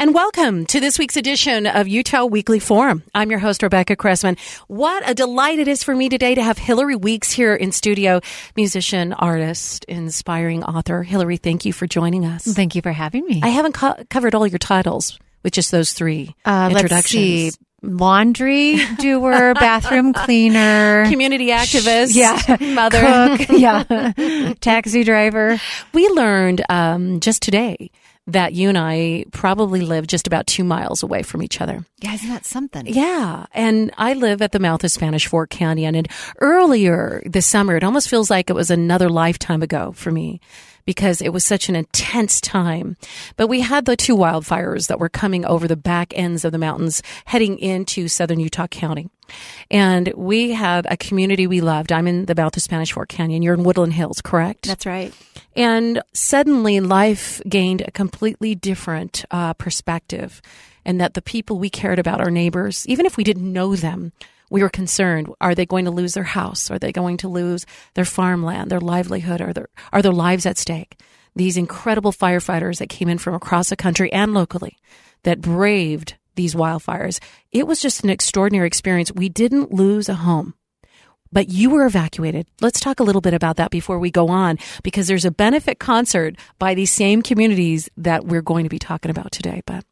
And welcome to this week's edition of Utah Weekly Forum. I'm your host, Rebecca Cressman. What a delight it is for me today to have Hillary Weeks here in studio, musician, artist, inspiring author. Hillary, thank you for joining us. Thank you for having me. I haven't co- covered all your titles with just those three uh, introductions. Let's see. Laundry doer, bathroom cleaner, community activist, yeah, mother, cook, yeah, taxi driver. We learned um, just today that you and I probably live just about two miles away from each other. Yeah, isn't that something? Yeah. And I live at the mouth of Spanish Fork Canyon. And earlier this summer, it almost feels like it was another lifetime ago for me because it was such an intense time. But we had the two wildfires that were coming over the back ends of the mountains heading into southern Utah County. And we had a community we loved. I'm in the of Spanish Fork Canyon. You're in Woodland Hills, correct? That's right. And suddenly life gained a completely different uh, perspective and that the people we cared about, our neighbors, even if we didn't know them, we were concerned. Are they going to lose their house? Are they going to lose their farmland, their livelihood? Are their, are their lives at stake? These incredible firefighters that came in from across the country and locally that braved these wildfires. It was just an extraordinary experience. We didn't lose a home but you were evacuated. Let's talk a little bit about that before we go on, because there's a benefit concert by these same communities that we're going to be talking about today. But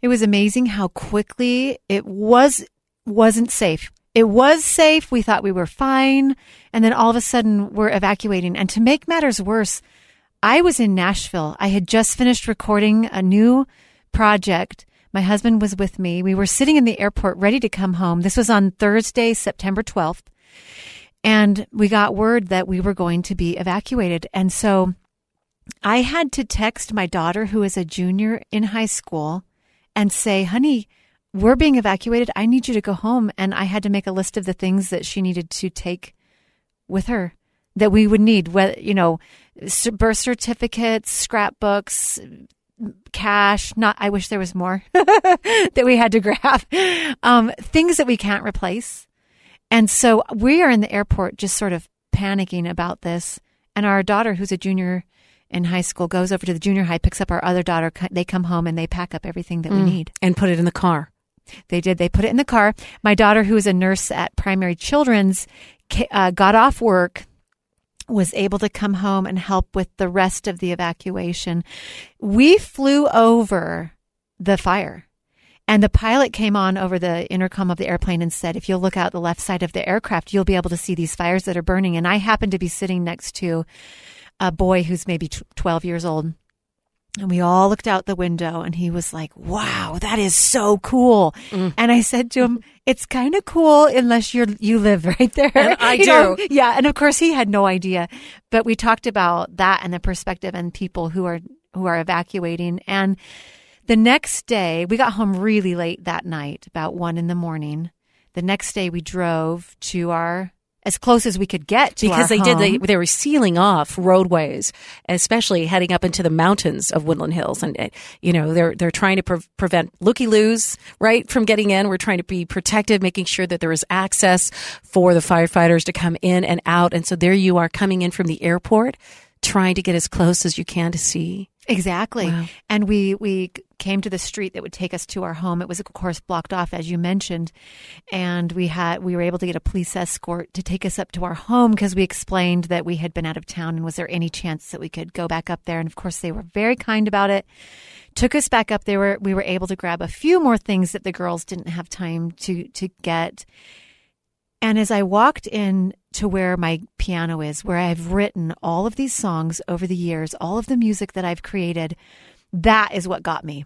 it was amazing how quickly it was wasn't safe. It was safe. We thought we were fine. And then all of a sudden we're evacuating. And to make matters worse, I was in Nashville. I had just finished recording a new project. My husband was with me. We were sitting in the airport ready to come home. This was on Thursday, September 12th. And we got word that we were going to be evacuated. And so I had to text my daughter, who is a junior in high school, and say, honey, we're being evacuated. I need you to go home. And I had to make a list of the things that she needed to take with her that we would need, you know, birth certificates, scrapbooks, cash. Not, I wish there was more that we had to grab. Um, things that we can't replace. And so we are in the airport just sort of panicking about this. And our daughter, who's a junior in high school, goes over to the junior high, picks up our other daughter. They come home and they pack up everything that mm. we need and put it in the car. They did. They put it in the car. My daughter, who is a nurse at Primary Children's, uh, got off work, was able to come home and help with the rest of the evacuation. We flew over the fire. And the pilot came on over the intercom of the airplane and said, if you'll look out the left side of the aircraft, you'll be able to see these fires that are burning. And I happened to be sitting next to a boy who's maybe 12 years old. And we all looked out the window and he was like, wow, that is so cool. Mm. And I said to him, it's kind of cool unless you're, you live right there. And I do. Know? Yeah. And of course he had no idea, but we talked about that and the perspective and people who are, who are evacuating. And the next day we got home really late that night, about one in the morning. The next day we drove to our as close as we could get because they home. did they, they were sealing off roadways especially heading up into the mountains of woodland hills. And uh, you know they're they're trying to pre- prevent looky loos right from getting in. We're trying to be protective making sure that there is access for the firefighters to come in and out. And so there you are coming in from the airport trying to get as close as you can to see Exactly. Wow. And we we came to the street that would take us to our home. It was of course blocked off as you mentioned. And we had we were able to get a police escort to take us up to our home because we explained that we had been out of town and was there any chance that we could go back up there and of course they were very kind about it. Took us back up. They were we were able to grab a few more things that the girls didn't have time to to get. And as I walked in to where my piano is, where I've written all of these songs over the years, all of the music that I've created, that is what got me.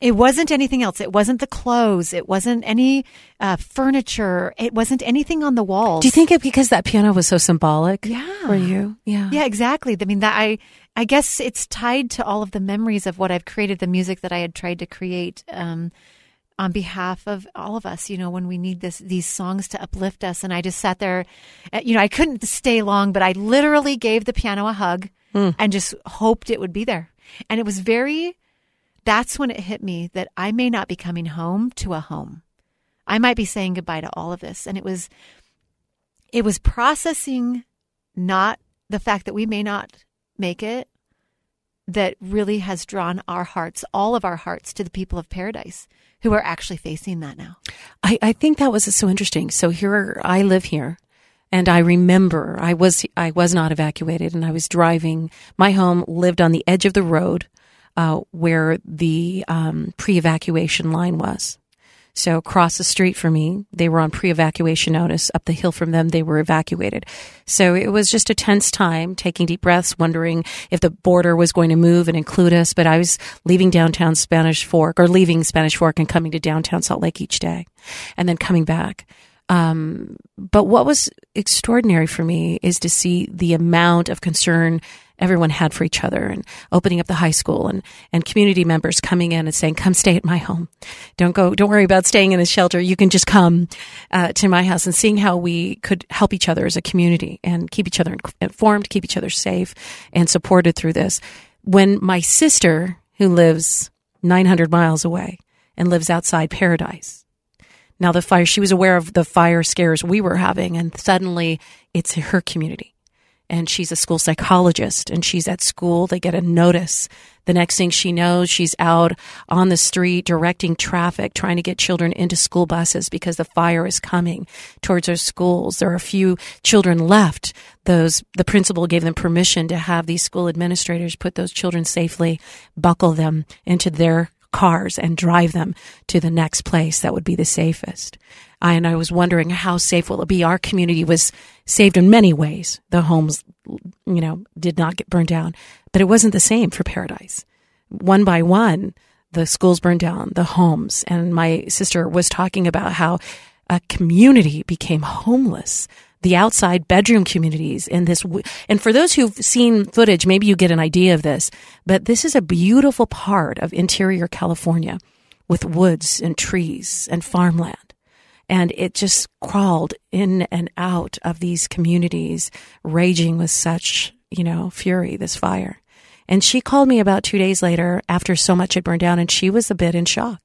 It wasn't anything else. It wasn't the clothes. It wasn't any uh, furniture. It wasn't anything on the walls. Do you think it because that piano was so symbolic? Yeah. For you? Yeah. Yeah, exactly. I mean, that I, I guess it's tied to all of the memories of what I've created, the music that I had tried to create, um, on behalf of all of us, you know, when we need this, these songs to uplift us. And I just sat there, uh, you know, I couldn't stay long, but I literally gave the piano a hug and just hoped it would be there. And it was very, that's when it hit me that I may not be coming home to a home. I might be saying goodbye to all of this. And it was, it was processing not the fact that we may not make it that really has drawn our hearts, all of our hearts, to the people of paradise who are actually facing that now. I, I think that was so interesting. So here I live here and I remember I was I was not evacuated and I was driving. My home lived on the edge of the road uh, where the um, pre-evacuation line was. So across the street from me, they were on pre-evacuation notice. Up the hill from them, they were evacuated. So it was just a tense time, taking deep breaths, wondering if the border was going to move and include us. But I was leaving downtown Spanish Fork or leaving Spanish Fork and coming to downtown Salt Lake each day and then coming back. Um, but what was extraordinary for me is to see the amount of concern everyone had for each other and opening up the high school and, and community members coming in and saying, come stay at my home. Don't go, don't worry about staying in the shelter. You can just come uh, to my house and seeing how we could help each other as a community and keep each other informed, keep each other safe and supported through this. When my sister, who lives 900 miles away and lives outside paradise, now the fire, she was aware of the fire scares we were having, and suddenly it's her community. And she's a school psychologist and she's at school. They get a notice. The next thing she knows, she's out on the street directing traffic, trying to get children into school buses because the fire is coming towards their schools. There are a few children left. Those, the principal gave them permission to have these school administrators put those children safely, buckle them into their cars and drive them to the next place that would be the safest. I, and I was wondering how safe will it be? Our community was saved in many ways. The homes, you know, did not get burned down, but it wasn't the same for Paradise. One by one, the schools burned down, the homes, and my sister was talking about how a community became homeless the outside bedroom communities in this. And for those who've seen footage, maybe you get an idea of this, but this is a beautiful part of interior California with woods and trees and farmland. And it just crawled in and out of these communities, raging with such, you know, fury, this fire. And she called me about two days later after so much had burned down, and she was a bit in shock.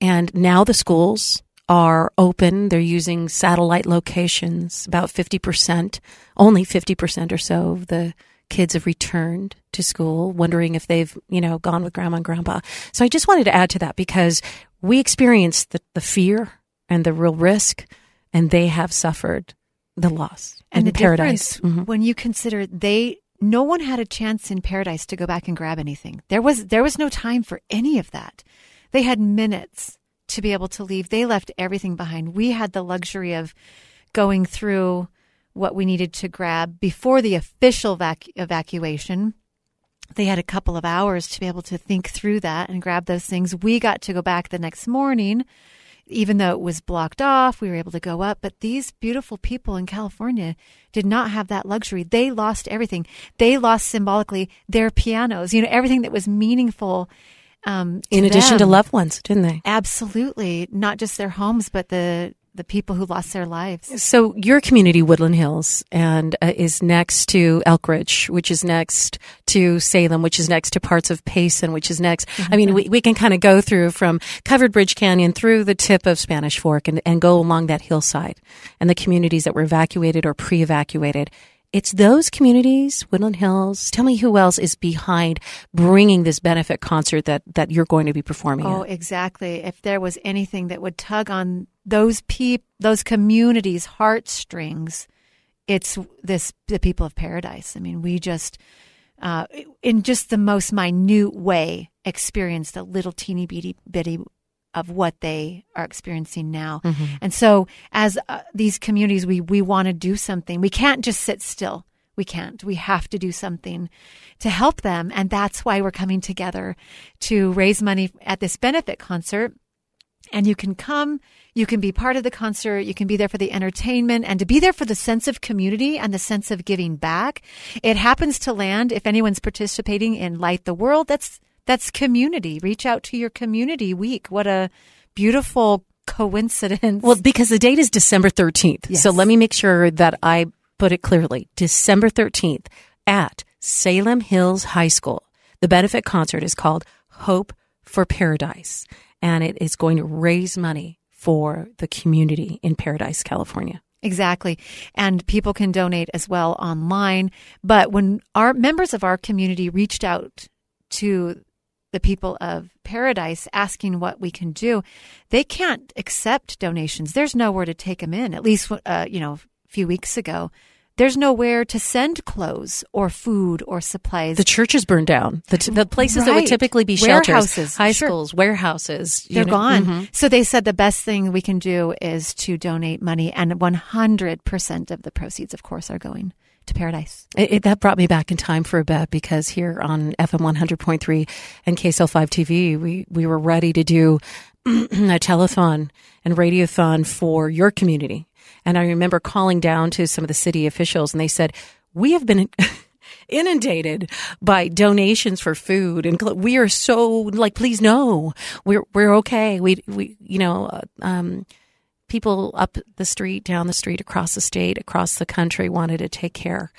And now the schools are open. They're using satellite locations. About 50%, only 50% or so of the kids have returned to school, wondering if they've, you know, gone with grandma and grandpa. So I just wanted to add to that because we experienced the, the fear and the real risk, and they have suffered the loss and the paradise. Mm-hmm. When you consider they, no one had a chance in paradise to go back and grab anything. There was there was no time for any of that. They had minutes to be able to leave. They left everything behind. We had the luxury of going through what we needed to grab before the official vac- evacuation. They had a couple of hours to be able to think through that and grab those things. We got to go back the next morning, even though it was blocked off. We were able to go up. But these beautiful people in California did not have that luxury. They lost everything. They lost symbolically their pianos, you know, everything that was meaningful um, in addition them. to loved ones, didn't they? Absolutely, not just their homes, but the the people who lost their lives. So your community, Woodland Hills, and uh, is next to Elkridge, which is next to Salem, which is next to parts of Payson, which is next. Mm-hmm. I mean, we, we can kind of go through from Covered Bridge Canyon through the tip of Spanish Fork and, and go along that hillside and the communities that were evacuated or pre-evacuated it's those communities, Woodland Hills. Tell me who else is behind bringing this benefit concert that, that you're going to be performing. Oh, at. exactly. If there was anything that would tug on those peop, those communities' heartstrings, it's this the people of paradise. I mean, we just, uh, in just the most minute way, experienced a little teeny bitty bitty of what they are experiencing now. Mm-hmm. And so as uh, these communities we we want to do something. We can't just sit still. We can't. We have to do something to help them. And that's why we're coming together to raise money at this benefit concert. And you can come, you can be part of the concert, you can be there for the entertainment and to be there for the sense of community and the sense of giving back. It happens to land if anyone's participating in Light the World. That's that's community. Reach out to your community week. What a beautiful coincidence. Well, because the date is December 13th. Yes. So let me make sure that I put it clearly. December 13th at Salem Hills High School. The benefit concert is called Hope for Paradise, and it is going to raise money for the community in Paradise, California. Exactly. And people can donate as well online. But when our members of our community reached out to the people of Paradise asking what we can do, they can't accept donations. There's nowhere to take them in. At least, uh, you know, a few weeks ago, there's nowhere to send clothes or food or supplies. The churches burned down. The, t- the places that would typically be shelters, Warehouses, high sure. schools, warehouses. They're know. gone. Mhm. So they said the best thing we can do is to donate money, and 100% of the proceeds, of course, are going to Paradise. It, it- that brought me back in time for a bit because here on FM 100.3 and KSL5 TV, we, we were ready to do a telethon and radiothon for your community. And I remember calling down to some of the city officials and they said, we have been inundated by donations for food and we are so like, please no, we're, we're okay. We, we, you know, uh, um, people up the street, down the street, across the state, across the country wanted to take care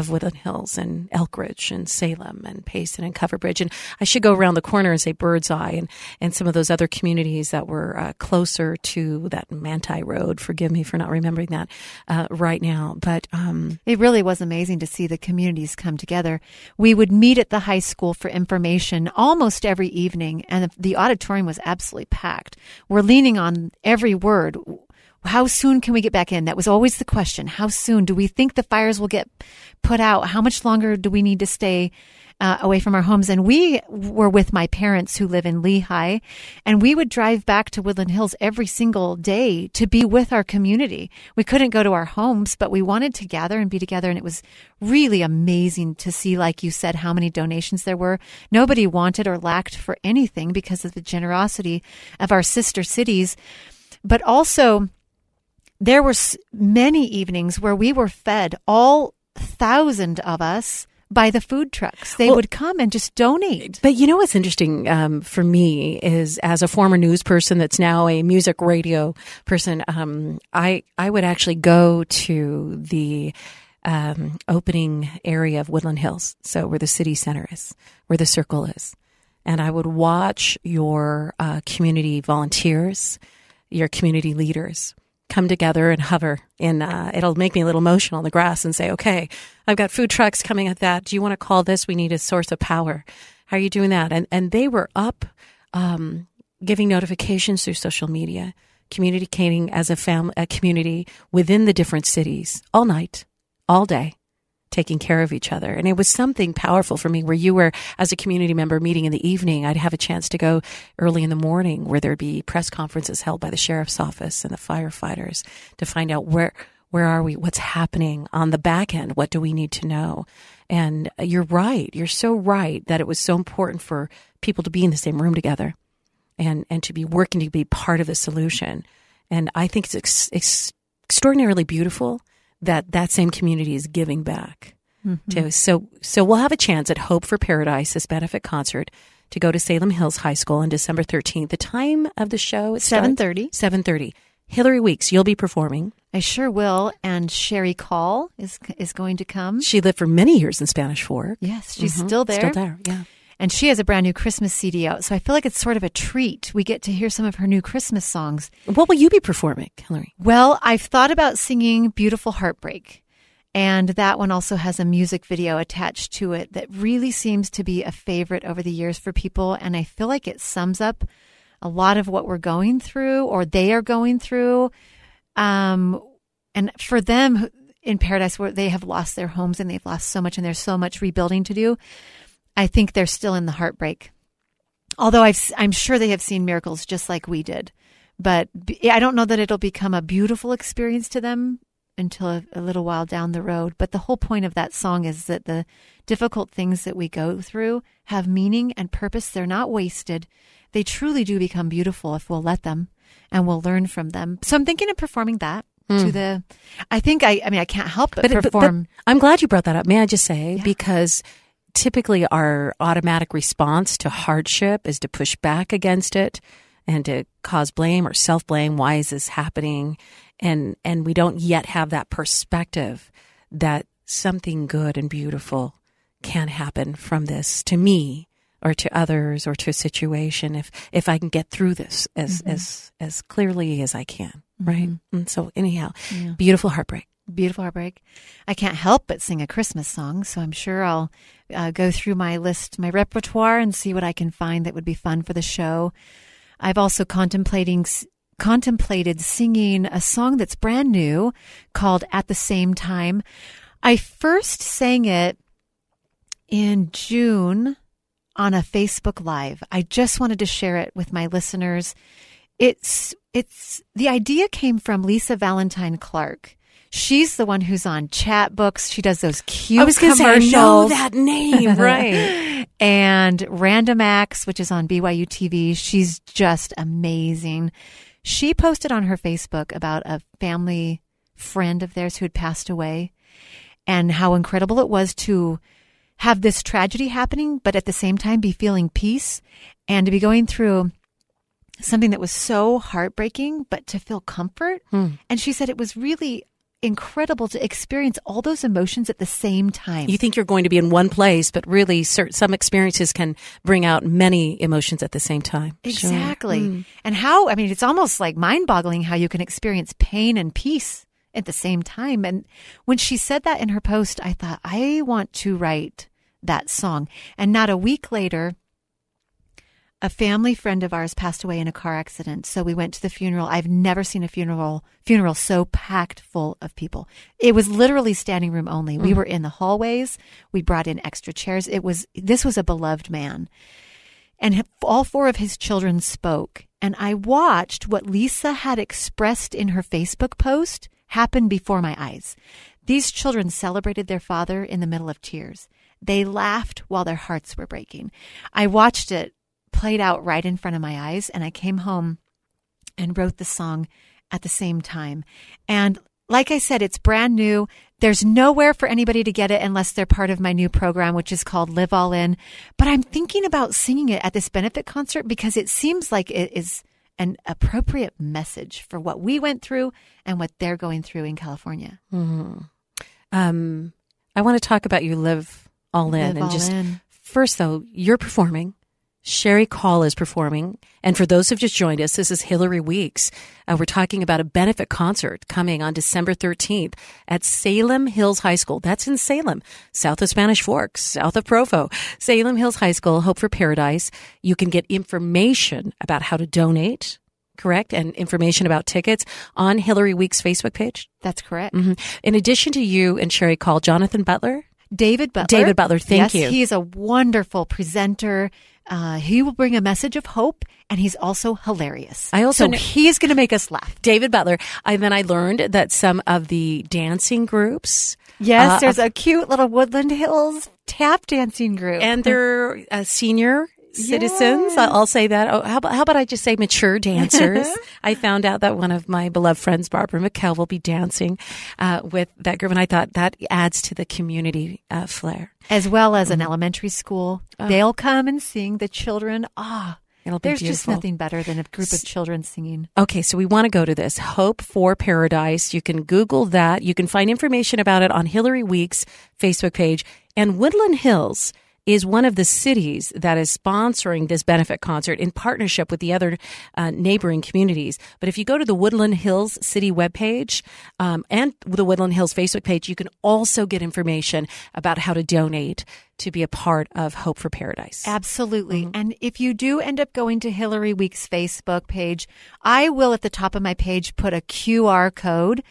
of Woodland Hills and Elkridge and Salem and Payson and Coverbridge. And I should go around the corner and say Birdseye and, and some of those other communities that were uh, closer to that Manti Road. Forgive me for not remembering that uh, right now. But um, It really was amazing to see the communities come together. We would meet at the high school for information almost every evening, and the auditorium was absolutely packed. We're leaning on every word. How soon can we get back in? That was always the question. How soon? Do we think the fires will get put out? How much longer do we need to stay uh, away from our homes? And we were with my parents who live in Lehi, and we would drive back to Woodland Hills every single day to be with our community. We couldn't go to our homes, but we wanted to gather and be together. And it was really amazing to see, like you said, how many donations there were. Nobody wanted or lacked for anything because of the generosity of our sister cities. But also, there were many evenings where we were fed all thousand of us by the food trucks. They Well- would come and just donate. But you know what's interesting um, for me is as a former news person that's now a music radio person, um, I I would actually go to the um, opening area of Woodland Hills, so where the city center is, where the circle is, and I would watch your uh, community volunteers, your community leaders come together and hover in uh, it'll make me a little emotional on the grass and say okay i've got food trucks coming at that. Do you want to call this? We need a source of power. How are you doing that? And and they were up um, giving notifications through social media communicating as a family a community within the different cities all night all day taking care of each other. And it was something powerful for me where you were, as a community member, meeting in the evening. I'd have a chance to go early in the morning where there'd be press conferences held by the sheriff's office and the firefighters to find out where, where are we? What's happening on the back end? What do we need to know? And you're right. You're so right that it was so important for people to be in the same room together and, and to be working to be part of the solution. And I think it's ex- ex- extraordinarily beautiful that that same community is giving back to. So, so we'll have a chance at Hope for Paradise, this benefit concert, to go to Salem Hills High School on December 13th. The time of the show is 7:30. 7.30. Hillary Weeks, you'll be performing. I sure will. And Sherry Call is is going to come. She lived for many years in Spanish Fork. Yes, she's Mhm. still there. Still there, yeah. And she has a brand new Christmas CD out. So I feel like it's sort of a treat. We get to hear some of her new Christmas songs. What will you be performing, Hillary? Well, I've thought about singing Beautiful Heartbreak. And that one also has a music video attached to it that really seems to be a favorite over the years for people. And I feel like it sums up a lot of what we're going through or they are going through. Um, and for them in Paradise, where they have lost their homes and they've lost so much and there's so much rebuilding to do, I think they're still in the heartbreak. Although I've, I'm sure they have seen miracles just like we did. But I don't know that it'll become a beautiful experience to them until a, a little while down the road. But the whole point of that song is that the difficult things that we go through have meaning and purpose. They're not wasted. They truly do become beautiful if we'll let them and we'll learn from them. So I'm thinking of performing that to the, I think I, I mean, I can't help but, Hmm. But, but- but perform. I'm glad you brought that up. May I just say, Yeah. because typically our automatic response to hardship is to push back against it and to cause blame or self blame. Why is this happening? And and we don't yet have that perspective that something good and beautiful can happen from this to me or to others or to a situation if if I can get through this as mm-hmm. as as clearly as I can. Mm-hmm. Right. And so anyhow, Yeah. beautiful heartbreak. Beautiful heartbreak. I can't help but sing a Christmas song, so I'm sure I'll uh, go through my list, my repertoire, and see what I can find that would be fun for the show. I've also contemplating contemplated singing a song that's brand new called "At the Same Time." I first sang it in June on a Facebook Live. I just wanted to share it with my listeners. It's it's the idea came from Lisa Valentine Clark. She's the one who's on Chatbooks. She does those cute I was going to say, I know that name, right? and Random Acts, which is on BYU TV. She's just amazing. She posted on her Facebook about a family friend of theirs who had passed away and how incredible it was to have this tragedy happening, but at the same time be feeling peace and to be going through something that was so heartbreaking, but to feel comfort. Hmm. And she said it was really incredible to experience all those emotions at the same time. You think you're going to be in one place, but really, cer- some experiences can bring out many emotions at the same time. Sure. Exactly. Mm. And how, I mean, it's almost like mind boggling how you can experience pain and peace at the same time. And when she said that in her post, I thought, I want to write that song. And not a week later, a family friend of ours passed away in a car accident. So we went to the funeral. I've never seen a funeral funeral so packed full of people. It was literally standing room only. We mm. were in the hallways. We brought in extra chairs. It was this was a beloved man and all four of his children spoke. And I watched what Lisa had expressed in her Facebook post happen before my eyes. These children celebrated their father in the middle of tears. They laughed while their hearts were breaking. I watched it played out right in front of my eyes, and I came home and wrote the song at the same time. And like I said, it's brand new. There's nowhere for anybody to get it unless they're part of my new program, which is called Live All In. But I'm thinking about singing it at this benefit concert because it seems like it is an appropriate message for what we went through and what they're going through in California. Um, I want to talk about you live all in Live and All just In. first though you're performing. Sherry Call is performing, and for those who've just joined us, this is Hillary Weeks. Uh, we're talking about a benefit concert coming on December 13th at Salem Hills High School. That's in Salem, south of Spanish Forks, south of Provo. Salem Hills High School, Hope for Paradise. You can get information about how to donate, correct, and information about tickets on Hillary Weeks' Facebook page. That's correct. hmm In addition to you and Sherry Call, Jonathan Butler. David Butler. David Butler, thank yes, you. He's a wonderful presenter. Uh, he will bring a message of hope, and he's also hilarious. I also so kn- he is going to make us laugh. David Butler. And then I learned that some of the dancing groups. Yes, uh, there's a cute little Woodland Hills tap dancing group, and they're uh, senior citizens. I'll, I'll say that. Oh, how about how about I just say mature dancers? I found out that one of my beloved friends, Barbara McKell, will be dancing uh, with that group, and I thought that adds to the community uh, flair. as well as Mm-hmm. an elementary school. Oh. They'll come and sing. The children, ah, It'll be there's just nothing better than a group of children singing. Okay, so we want to go to this Hope for Paradise. You can Google that. You can find information about it on Hillary Weeks Facebook page. And Woodland Hills is one of the cities that is sponsoring this benefit concert in partnership with the other uh, neighboring communities. But if you go to the Woodland Hills City webpage um, and the Woodland Hills Facebook page, you can also get information about how to donate to be a part of Hope for Paradise. Absolutely. And if you do end up going to Hillary Weeks Facebook page, I will at the top of my page put a QR code.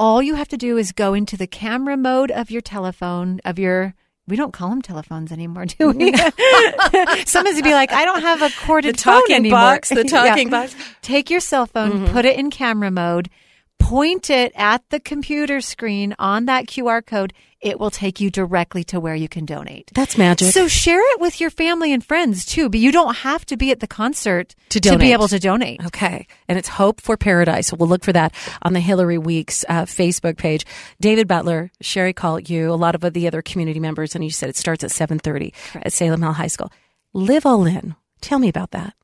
All you have to do is go into the camera mode of your telephone, of your we don't call them telephones anymore, do we? Someone's gonna be like, I don't have a corded The phone talking anymore. box, the talking box. Take your cell phone, mm-hmm. put it in camera mode, point it at the computer screen on that QR code. It will take you directly to where you can donate. That's magic. So share it with your family and friends too, but you don't have to be at the concert To be able to donate. Okay. And it's Hope for Paradise. So we'll look for that on the Hillary Weeks uh, Facebook page. David Butler, Sherry called you, a lot of the other community members, and you said it starts at 7.30 at Salem Hill High School. Live All In. Tell me about that.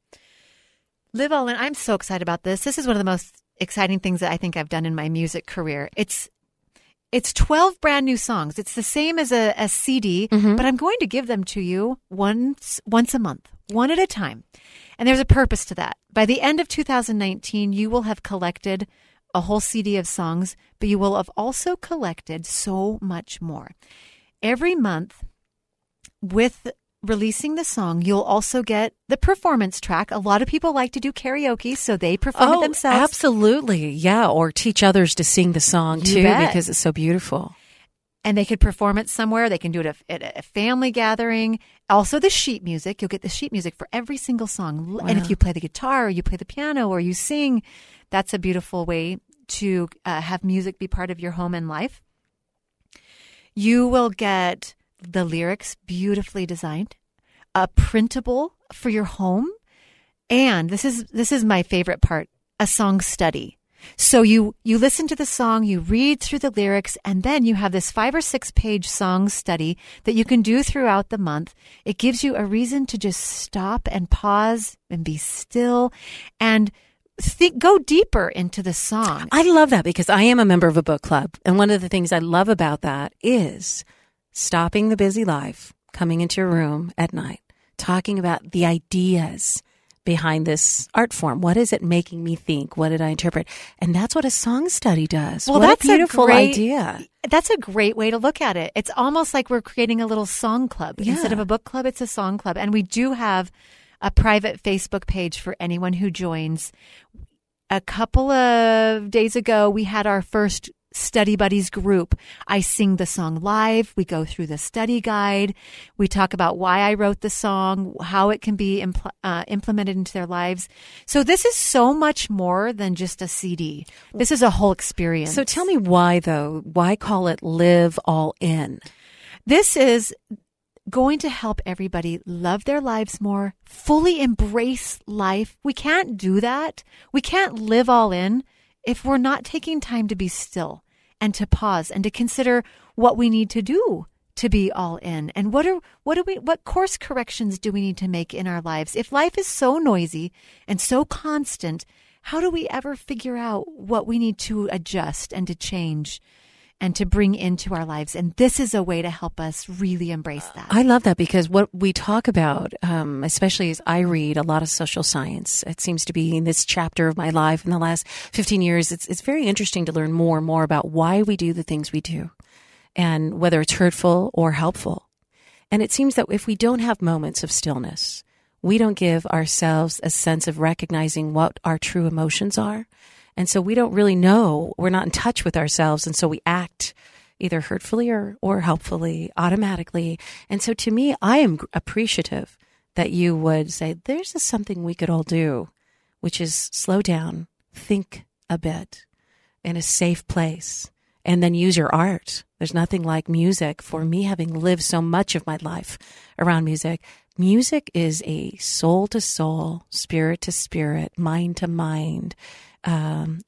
Live All In. I'm so excited about this. This is one of the most exciting things that I think I've done in my music career. It's it's 12 brand new songs. It's the same as a, a CD, mm-hmm. but I'm going to give them to you once once a month, one at a time. And there's a purpose to that. By the end of 2019, you will have collected a whole CD of songs, but you will have also collected so much more. Every month, with releasing the song, you'll also get the performance track. A lot of people like to do karaoke, so they perform it themselves. Oh, absolutely. Yeah. Or teach others to sing the song You too bet. because it's so beautiful. and they could perform it somewhere. They can do it at a, family gathering. Also, the sheet music. You'll get the sheet music for every single song. And if you play the guitar or you play the piano or you sing, that's a beautiful way to uh, have music be part of your home and life. You will get the lyrics beautifully designed, a printable for your home, and this is this is my favorite part, a song study. So you you listen to the song, you read through the lyrics, and then you have this five or six page song study that you can do throughout the month. It gives you a reason to just stop and pause and be still and think go deeper into the song. I love that because I am a member of a book club. And one of the things I love about that is stopping the busy life, coming into your room at night, talking about the ideas behind this art form. What is it making me think? What did I interpret? And that's what a song study does. Well, what that's a beautiful great, idea. That's a great way to look at it. It's almost like we're creating a little song club. Instead of a book club, it's a song club. And we do have a private Facebook page for anyone who joins. A couple of days ago, we had our first study buddies group. I sing the song live. We go through the study guide. We talk about why I wrote the song, how it can be impl- uh, implemented into their lives. So this is so much more than just a CD. This is a whole experience. So tell me why though? Why call it live all in? This is going to help everybody love their lives more, fully embrace life. We can't do that. We can't live all in if we're not taking time to be still and to pause and to consider what we need to do to be all in. And what are what do we what course corrections do we need to make in our lives? If life is so noisy and so constant how do we ever figure out what we need to adjust and to change and to bring into our lives. And this is a way to help us really embrace that. I love that because what we talk about, um, especially as I read a lot of social science, it seems to be in this chapter of my life in the last 15 years. It's, it's very interesting to learn more and more about why we do the things we do and whether it's hurtful or helpful. And it seems that if we don't have moments of stillness, we don't give ourselves a sense of recognizing what our true emotions are. And so we don't really know, we're not in touch with ourselves. And so we act either hurtfully or, or helpfully, automatically. And so to me, I am appreciative that you would say, there's something we could all do, which is slow down, think a bit in a safe place, and then use your art. There's nothing like music for me having lived so much of my life around music. Music is a soul to soul, spirit to spirit, mind to mind, um,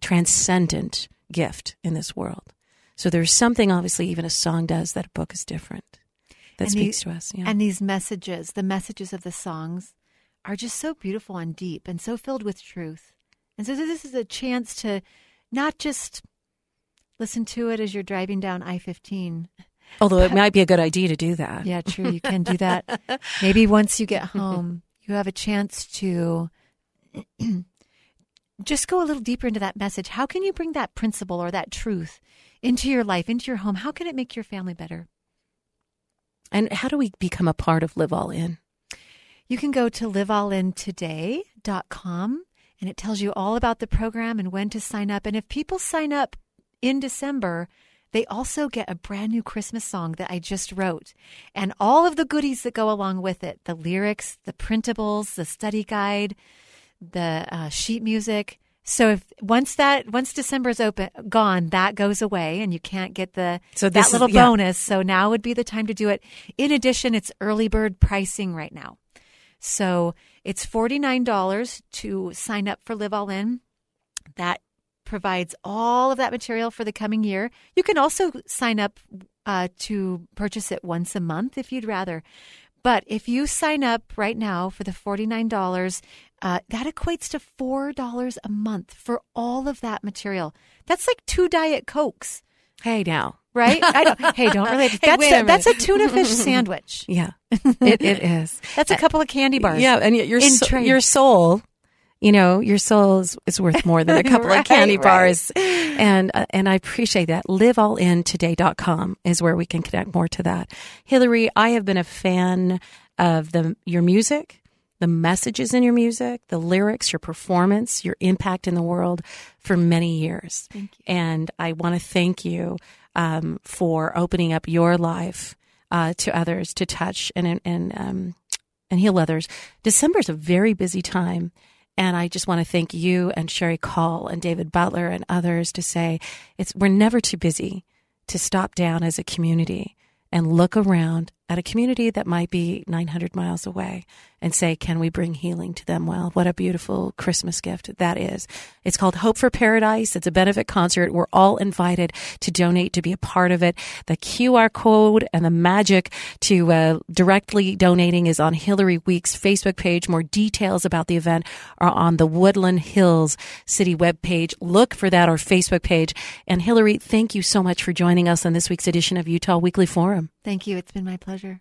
transcendent gift in this world. So there's something, obviously, even a song does that a book is different. That And speaks the- to us. Yeah. And these messages, the messages of the songs, are just so beautiful and deep and so filled with truth. And so this is a chance to not just listen to it as you're driving down I 15. Although it might be a good idea to do that. Yeah, true. You can do that. Maybe once you get home, you have a chance to just go a little deeper into that message. How can you bring that principle or that truth into your life, into your home? How can it make your family better? And how do we become a part of Live All In? You can go to liveallintoday.com and it tells you all about the program and when to sign up. And if people sign up in December, they also get a brand new Christmas song that I just wrote and all of the goodies that go along with it the lyrics, the printables, the study guide, the uh, sheet music. So if once that once December's open gone, that goes away, and you can't get the So that this is- little yeah. bonus. So now would be the time to do it. In addition, it's early bird pricing right now. So it's forty nine dollars to sign up for Live All In. That provides all of that material for the coming year. You can also sign up uh, to purchase it once a month if you'd rather. But if you sign up right now for the $49, uh, that equates to $4 a month for all of that material. That's like two Diet Cokes, Hey, now. right? I don't, hey, don't relate. Hey, That's, a a, that's a tuna fish sandwich. Yeah, it, it is. That's a couple of candy bars. Yeah, and your in so- your soul, you know, your soul is, is worth more than a couple Right, of candy right. bars, and uh, and I appreciate that. LiveAllInToday.com is where we can connect more to that. Hillary, I have been a fan of the your music. The messages in your music, the lyrics, your performance, your impact in the world for many years. And I want to thank you um, for opening up your life uh, to others to touch and and um, and heal others. December is a very busy time. And I just want to thank you and Sherry Call and David Butler and others to say it's we're never too busy to stop down as a community and look around at a community that might be 900 miles away and say, can we bring healing to them? Well, what a beautiful Christmas gift that is. It's called Hope for Paradise. It's a benefit concert. We're all invited to donate to be a part of it. The QR code and the magic to uh, directly donating is on Hillary Week's Facebook page. More details about the event are on the Woodland Hills City webpage. Look for that or Facebook page. And Hillary, thank you so much for joining us on this week's edition of Utah Weekly Forum. Thank you. It's been my pleasure.